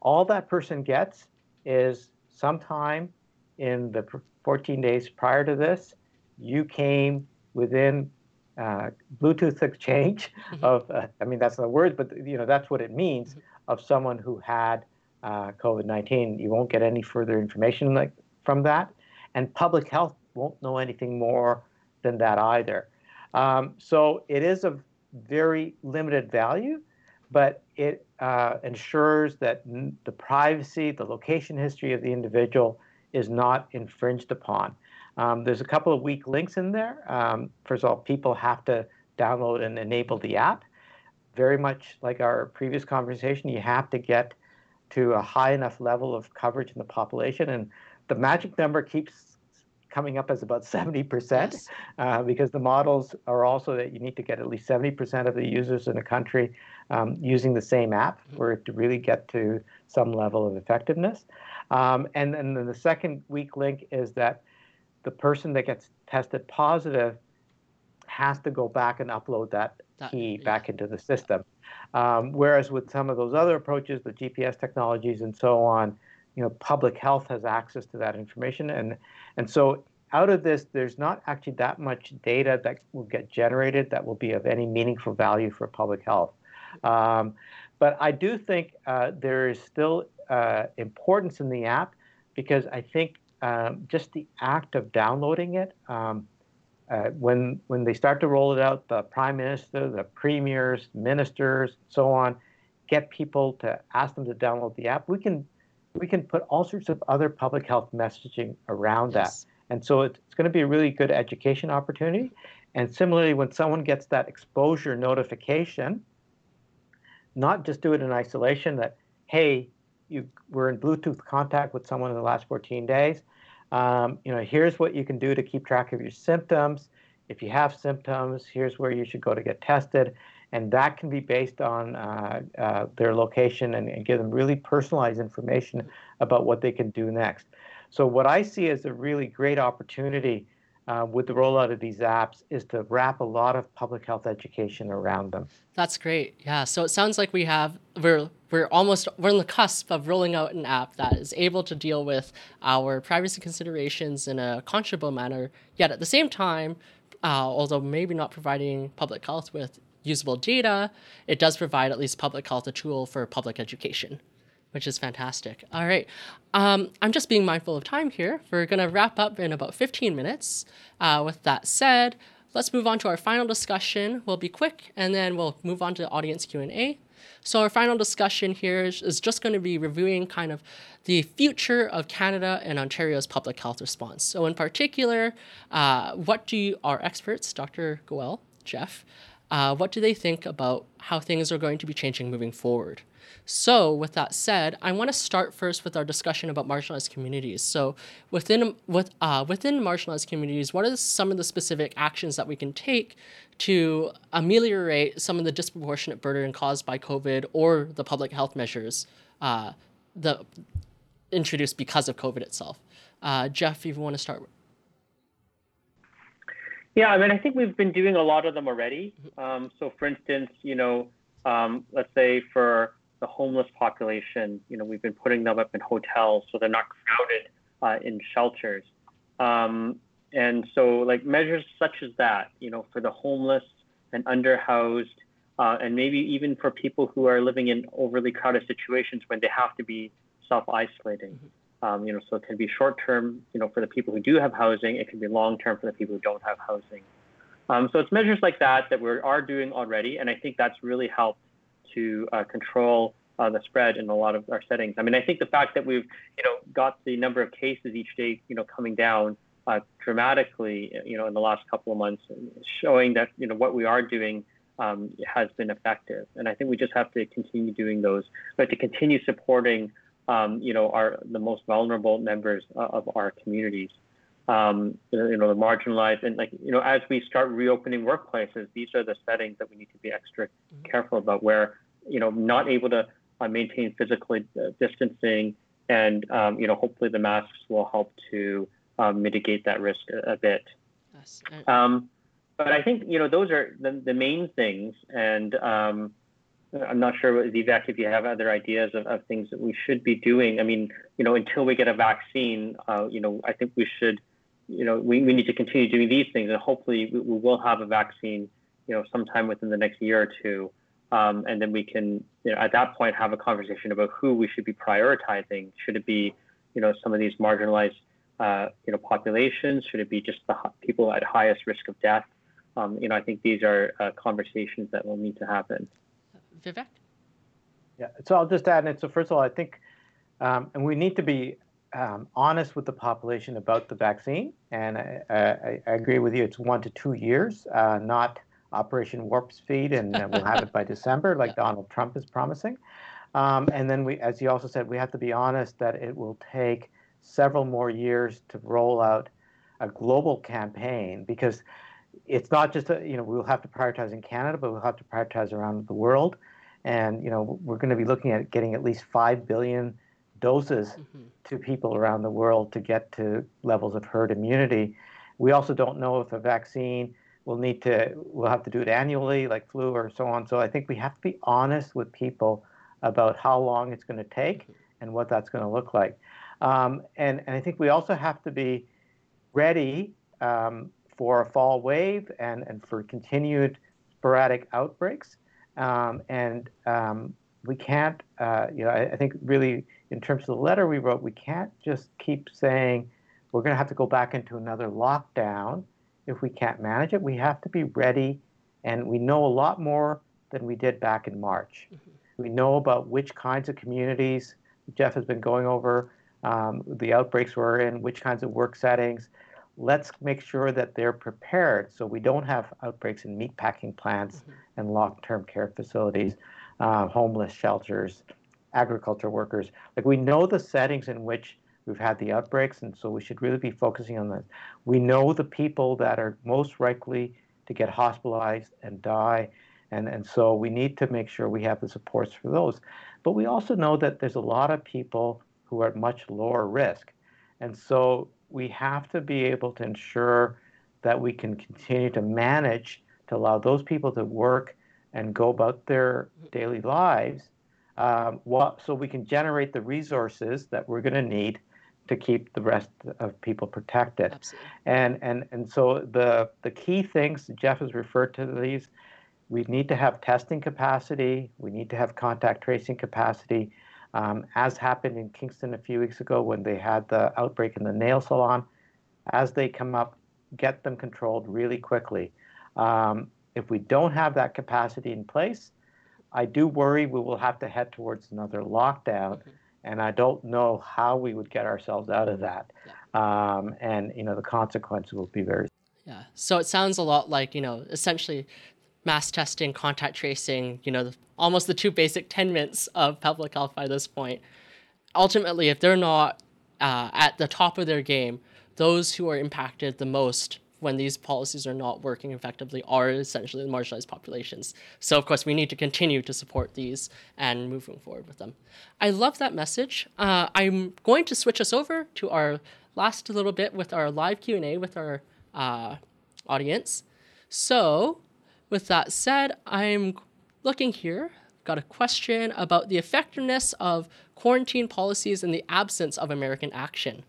S3: All that person gets is sometime in the 14 days prior to this, you came within uh, Bluetooth exchange mm-hmm. of, uh, I mean, that's the word, but you know, that's what it means mm-hmm. of someone who had uh, COVID-19. You won't get any further information like from that. And public health won't know anything more than that either. Um, so it is of very limited value, but it uh, ensures that the privacy, the location history of the individual is not infringed upon. Um, there's a couple of weak links in there. Um, first of all, people have to download and enable the app. Very much like our previous conversation, you have to get to a high enough level of coverage in the population. And the magic number keeps coming up as about 70% yes. uh, because the models are also that you need to get at least 70% of the users in a country um, using the same app mm-hmm. for it to really get to some level of effectiveness. Um, and, and then the second weak link is that the person that gets tested positive has to go back and upload that, that key yeah. back into the system. Um, whereas with some of those other approaches, the GPS technologies and so on, you know, public health has access to that information, and and so out of this, there's not actually that much data that will get generated that will be of any meaningful value for public health. Um, but I do think uh, there is still uh, importance in the app because I think um, just the act of downloading it, um, uh, when when they start to roll it out, the prime minister, the premiers, ministers, so on, get people to ask them to download the app. We can we can put all sorts of other public health messaging around yes. that, and so it's, going to be a really good education opportunity. And similarly, when someone gets that exposure notification, not just do it in isolation. That hey, you were in Bluetooth contact with someone in the last 14 days um, you know, here's what you can do to keep track of your symptoms. If you have symptoms, here's where you should go to get tested. And that can be based on uh, uh, their location and, and, give them really personalized information about what they can do next. So, what I see as a really great opportunity uh, with the rollout of these apps is to wrap a lot of public health education around them.
S1: That's great. Yeah. So it sounds like we have we're we're almost we're on the cusp of rolling out an app that is able to deal with our privacy considerations in a conscionable manner. Yet at the same time, uh, although maybe not providing public health with usable data, it does provide at least public health a tool for public education which is fantastic. All right. Um, I'm just being mindful of time here. We're going to wrap up in about 15 minutes. Uh, with that said, let's move on to our final discussion. We'll be quick, and then we'll move on to audience Q&A. So our final discussion here is, is just going to be reviewing kind of the future of Canada and Ontario's public health response. So in particular, uh, what do our experts, Dr. Goel, Jeff, uh, what do they think about how things are going to be changing moving forward? So, with that said, I want to start first with our discussion about marginalized communities. So, within with uh, within marginalized communities, what are some of the specific actions that we can take to ameliorate some of the disproportionate burden caused by COVID or the public health measures uh, the introduced because of COVID itself? Uh, Jeff, if you want to start.
S2: Yeah, I mean, I think we've been doing a lot of them already. Mm-hmm. Um, so, for instance, you know, um, let's say for the homeless population, you know, we've been putting them up in hotels so they're not crowded uh, in shelters. Um, and so, like measures such as that, you know, for the homeless and underhoused, uh, and maybe even for people who are living in overly crowded situations when they have to be self-isolating. Mm-hmm. Um, you know, so it can be short-term, you know, for the people who do have housing. It can be long-term for the people who don't have housing. Um, so it's measures like that that we are doing already, and I think that's really helped to uh, control uh, the spread in a lot of our settings. I mean, I think the fact that we've, you know, got the number of cases each day, you know, coming down uh, dramatically, you know, in the last couple of months, showing that, you know, what we are doing um, has been effective. And I think we just have to continue doing those, but to continue supporting, um, you know, are the most vulnerable members of our communities. Um, you know, the marginalized, and like, you know, as we start reopening workplaces, these are the settings that we need to be extra mm-hmm. careful about where you know, not able to uh, maintain physical uh, distancing, and um, you know, hopefully the masks will help to um, mitigate that risk a, a bit. Um, but I think you know those are the, the main things, and um, I'm not sure, Vivek, if you have other ideas of, of things that we should be doing. I mean, you know, until we get a vaccine, uh, you know, I think we should, you know, we, we need to continue doing these things, and hopefully we, we will have a vaccine, you know, sometime within the next year or two. Um, and then we can, you know, at that point, have a conversation about who we should be prioritizing. Should it be, you know, some of these marginalized, uh, you know, populations? Should it be just the people at highest risk of death? Um, you know, I think these are uh, conversations that will need to happen.
S1: Vivek.
S3: Yeah. So I'll just add, and so first of all, I think, um, and we need to be um, honest with the population about the vaccine. And I, I, I, agree with you, it's one to two years, uh, not Operation Warp Speed, and we'll have it by December, like Donald Trump is promising. Um, and then we, as you also said, we have to be honest that it will take several more years to roll out a global campaign because it's not just a, you know we'll have to prioritize in Canada, but we'll have to prioritize around the world. And you know we're going to be looking at getting at least five billion doses mm-hmm. to people around the world to get to levels of herd immunity. We also don't know if a vaccine will need to we'll have to do it annually like flu or so on. So I think we have to be honest with people about how long it's going to take mm-hmm. and what that's going to look like. Um, and, and I think we also have to be ready um, for a fall wave and, and for continued sporadic outbreaks. Um, and um, we can't, uh, you know, I, I, think really in terms of the letter we wrote, we can't just keep saying we're going to have to go back into another lockdown if we can't manage it. We have to be ready, and we know a lot more than we did back in March. Mm-hmm. We know about which kinds of communities Jeff has been going over, um, the outbreaks we're in, which kinds of work settings. Let's make sure that they're prepared so we don't have outbreaks in meatpacking plants mm-hmm. and long term care facilities, uh, homeless shelters, agriculture workers. Like we know the settings in which we've had the outbreaks, and so we should really be focusing on that. We know the people that are most likely to get hospitalized and die, and, and so we need to make sure we have the supports for those. But we also know that there's a lot of people who are at much lower risk, and so we have to be able to ensure that we can continue to manage to allow those people to work and go about their daily lives um, what, so we can generate the resources that we're going to need to keep the rest of people protected. Absolutely. And and and so the the key things Jeff has referred to these. We need to have testing capacity. We need to have contact tracing capacity. Um, as happened in Kingston a few weeks ago when they had the outbreak in the nail salon, as they come up, get them controlled really quickly. Um, if we don't have that capacity in place, I do worry we will have to head towards another lockdown, mm-hmm. and I don't know how we would get ourselves out of that. Yeah. Um, and you know the consequences will be very.
S1: Yeah. So it sounds a lot like you know essentially mass testing, contact tracing. You know, the, almost the two basic tenets of public health by this point. Ultimately, if they're not uh, at the top of their game, those who are impacted the most when these policies are not working effectively are essentially the marginalized populations. So, of course, we need to continue to support these and moving forward with them. I love that message. Uh, I'm going to switch us over to our last little bit with our live Q&A with our uh, audience. So, with that said, I'm looking here. Got a question about the effectiveness of quarantine policies in the absence of American action.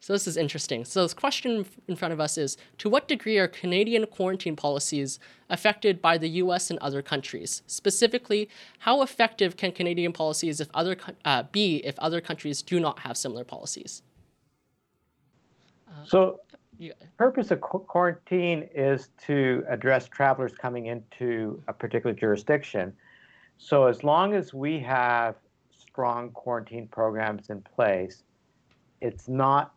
S1: So this is interesting. So this question in front of us is, to what degree are Canadian quarantine policies affected by the U.S. and other countries? Specifically, how effective can Canadian policies if other uh, be if other countries do not have similar policies?
S3: Uh, so, yeah. purpose of qu- quarantine is to address travelers coming into a particular jurisdiction. So as long as we have strong quarantine programs in place, it's not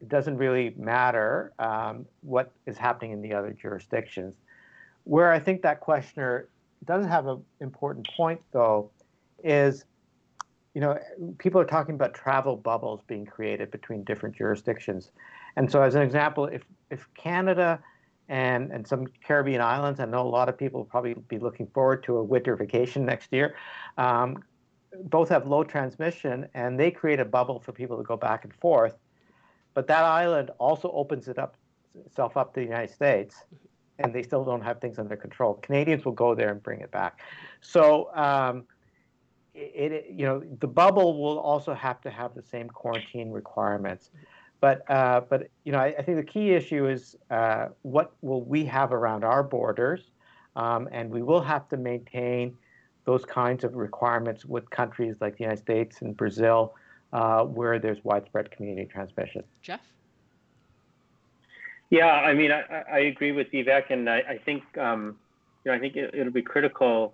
S3: it doesn't really matter um, what is happening in the other jurisdictions. Where I think that questioner doesn't have an important point, though, is you know, people are talking about travel bubbles being created between different jurisdictions. And so, as an example, if, if Canada and, and some Caribbean islands, I know a lot of people will probably be looking forward to a winter vacation next year, um, both have low transmission and they create a bubble for people to go back and forth. But that island also opens it up itself up to the United States, and they still don't have things under control. Canadians will go there and bring it back. So um, it, it, you know the bubble will also have to have the same quarantine requirements. But uh, but you know I, I, think the key issue is uh, what will we have around our borders, um, and we will have to maintain those kinds of requirements with countries like the United States and Brazil uh, where there's widespread community transmission.
S1: Jeff?
S2: Yeah, I mean, I, I agree with Vivek, and I, I think um, you know I think it, will be critical,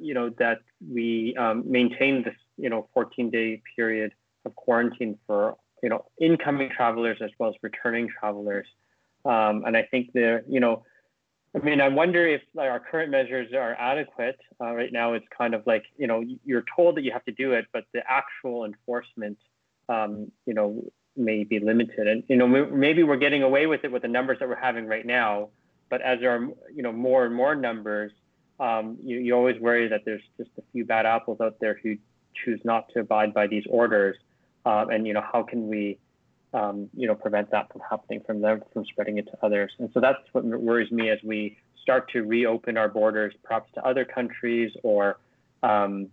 S2: you know, that we um, maintain this you know 14 day period of quarantine for you know, incoming travelers as well as returning travelers. Um, and I think the, you know, I mean, I wonder if like, our current measures are adequate. Uh, right now, it's kind of like, you know, you're told that you have to do it, but the actual enforcement, um, you know, may be limited. And, you know, maybe we're getting away with it with the numbers that we're having right now. But as there are, you know, more and more numbers, um, you, you always worry that there's just a few bad apples out there who choose not to abide by these orders. Uh, and, you know, how can we, um, you know, prevent that from happening from them, from spreading it to others. And so that's what worries me as we start to reopen our borders, perhaps to other countries, or, um,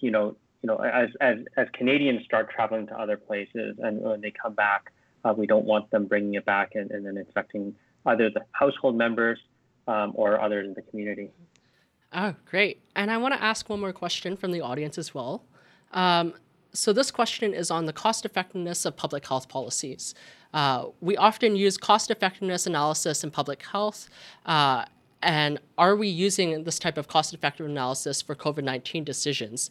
S2: you know, you know, as, as, as Canadians start traveling to other places and when they come back, uh, we don't want them bringing it back and, and then infecting either the household members um, or others in the community.
S1: Oh, great. And I want to ask one more question from the audience as well. Um, so this question is on the cost effectiveness of public health policies. Uh, we often use cost effectiveness analysis in public health. Uh, and are we using this type of cost effective analysis for COVID 19 decisions?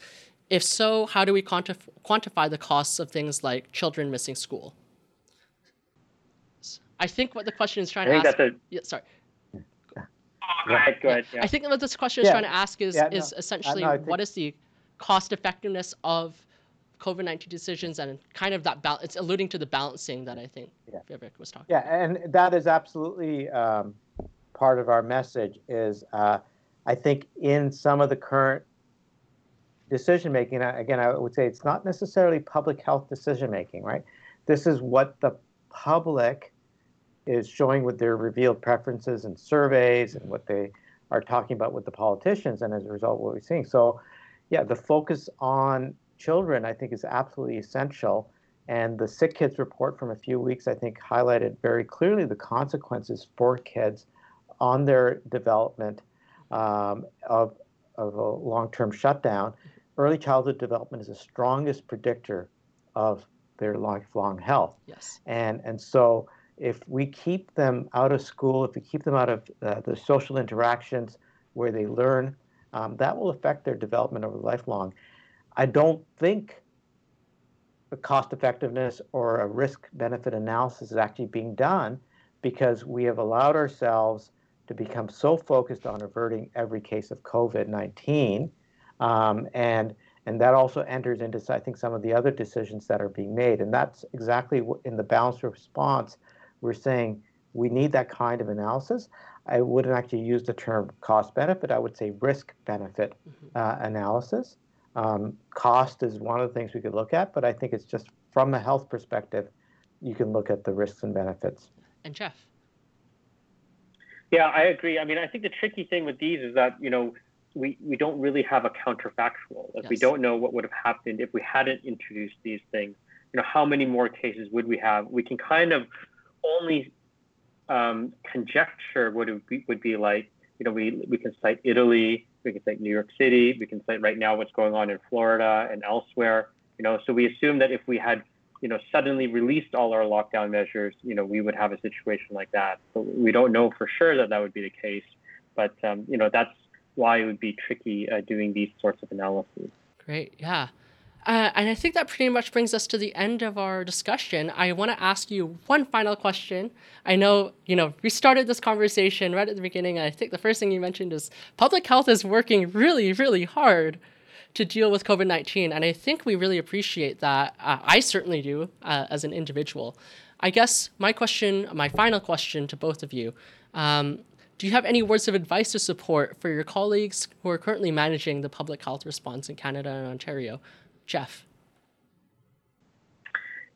S1: If so, how do we quantif- quantify the costs of things like children missing school? I think what the question is trying
S2: to
S1: ask.
S2: A...
S1: Yeah, sorry.
S2: Go ahead, go ahead. Yeah.
S1: I think what this question is yeah. trying to ask is, yeah, no, is essentially no, think... what is the cost effectiveness of COVID 19 decisions and kind of that balance. It's alluding to the balancing that I think yeah. Vivek was talking
S3: Yeah, and that is absolutely um, part of our message is uh, I think in some of the current decision making, again, I would say it's not necessarily public health decision making, right? This is what the public is showing with their revealed preferences and surveys and what they are talking about with the politicians, and as a result, what we're seeing. So, yeah, the focus on children, I think, is absolutely essential. And the Sick Kids report from a few weeks, I think, highlighted very clearly the consequences for kids on their development um, of, of a long term shutdown. Early childhood development is the strongest predictor of their lifelong health.
S1: Yes.
S3: And, and so if we keep them out of school, if we keep them out of uh, the social interactions where they learn, um, that will affect their development over lifelong. I don't think a cost effectiveness or a risk benefit analysis is actually being done because we have allowed ourselves to become so focused on averting every case of COVID 19. Um, and and that also enters into, I think, some of the other decisions that are being made. And that's exactly in the balanced response. We're saying we need that kind of analysis. I wouldn't actually use the term cost benefit, I would say risk benefit mm-hmm. uh, analysis. Um, cost is one of the things we could look at, but I think it's just from a health perspective, you can look at the risks and benefits.
S1: And Jeff.
S2: Yeah, I agree. I mean, I think the tricky thing with these is that, you know, we, we don't really have a counterfactual. Like yes. we don't know what would have happened if we hadn't introduced these things. You know, how many more cases would we have? We can kind of only um, conjecture what it would be, would be like. You know, we, we can cite Italy, we can cite New York City. We can cite right now what's going on in Florida and elsewhere. You know, so we assume that if we had, you know, suddenly released all our lockdown measures, you know, we would have a situation like that. But we don't know for sure that that would be the case. But um, you know, that's why it would be tricky uh, doing these sorts of analyses.
S1: Great. Yeah. Uh, and I think that pretty much brings us to the end of our discussion. I want to ask you one final question. I know, you know, we started this conversation right at the beginning, and I think the first thing you mentioned is public health is working really, really hard to deal with COVID 19. And I think we really appreciate that. Uh, I certainly do uh, as an individual. I guess my question, my final question to both of you um, do you have any words of advice or support for your colleagues who are currently managing the public health response in Canada and Ontario? Jeff?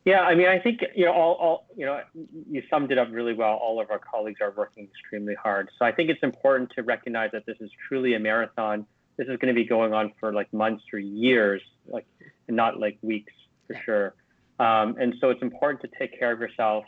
S2: Yeah, I mean, I think you know, all, all you know, you summed it up really well. All of our colleagues are working extremely hard. So I think it's important to recognize that this is truly a marathon. This is going to be going on for like months or years, like and not like weeks for sure. Um, and so it's important to take care of yourself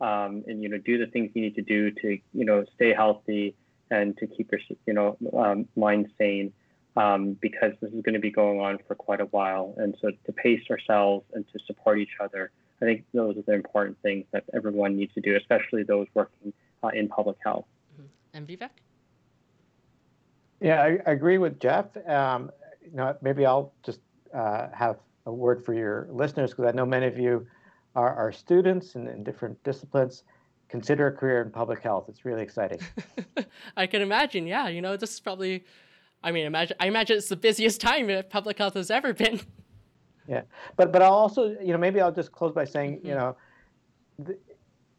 S2: um, and you know do the things you need to do to you know stay healthy and to keep your you know um, mind sane um, because this is going to be going on for quite a while. And so to pace ourselves and to support each other, I think those are the important things that everyone needs to do, especially those working uh, in public health.
S1: Mm-hmm. And Vivek?
S3: Yeah, I, I agree with Jeff. Um, you know, maybe I'll just uh, have a word for your listeners because I know many of you are, our students in, in different disciplines consider a career in public health. It's really exciting.
S1: I can imagine. Yeah, you know, this is probably. I mean, imagine. I imagine it's the busiest time public health has ever been.
S3: Yeah, but but I'll also, you know, maybe I'll just close by saying, mm-hmm. you know, the,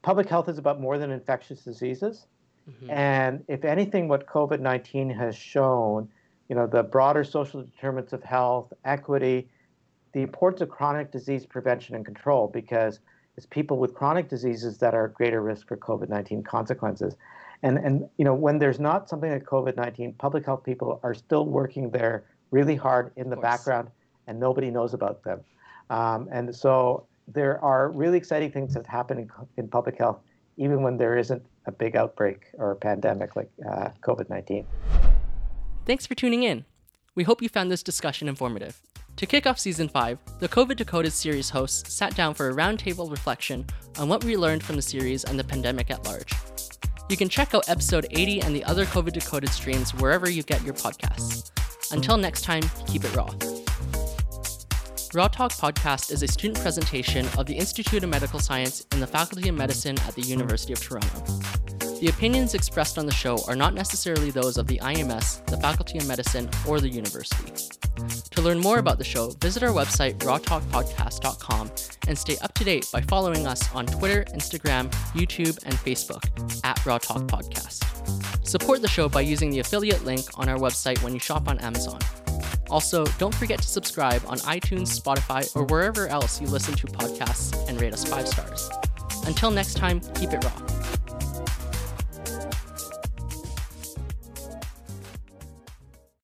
S3: public health is about more than infectious diseases, mm-hmm. and if anything, what COVID nineteen has shown, you know, the broader social determinants of health, equity, the importance of chronic disease prevention and control, because it's people with chronic diseases that are at greater risk for COVID-19 consequences. And, and you know, when there's not something like COVID-19, public health people are still working there really hard in the background and nobody knows about them. Um, and so there are really exciting things that happen in, in public health, even when there isn't a big outbreak or a pandemic like uh, COVID 19.
S1: Thanks for tuning in. We hope you found this discussion informative. To kick off season 5, the COVID Decoded series hosts sat down for a roundtable reflection on what we learned from the series and the pandemic at large. You can check out episode 80 and the other COVID Decoded streams wherever you get your podcasts. Until next time, keep it raw. Raw Talk Podcast is a student presentation of the Institute of Medical Science and the Faculty of Medicine at the University of Toronto. The opinions expressed on the show are not necessarily those of the IMS, the Faculty of Medicine, or the university. To learn more about the show, visit our website, rawtalkpodcast.com, and stay up to date by following us on Twitter, Instagram, YouTube, and Facebook at Raw Talk Podcast. Support the show by using the affiliate link on our website when you shop on Amazon. Also, don't forget to subscribe on iTunes, Spotify, or wherever else you listen to podcasts and rate us five stars. Until next time, keep it raw.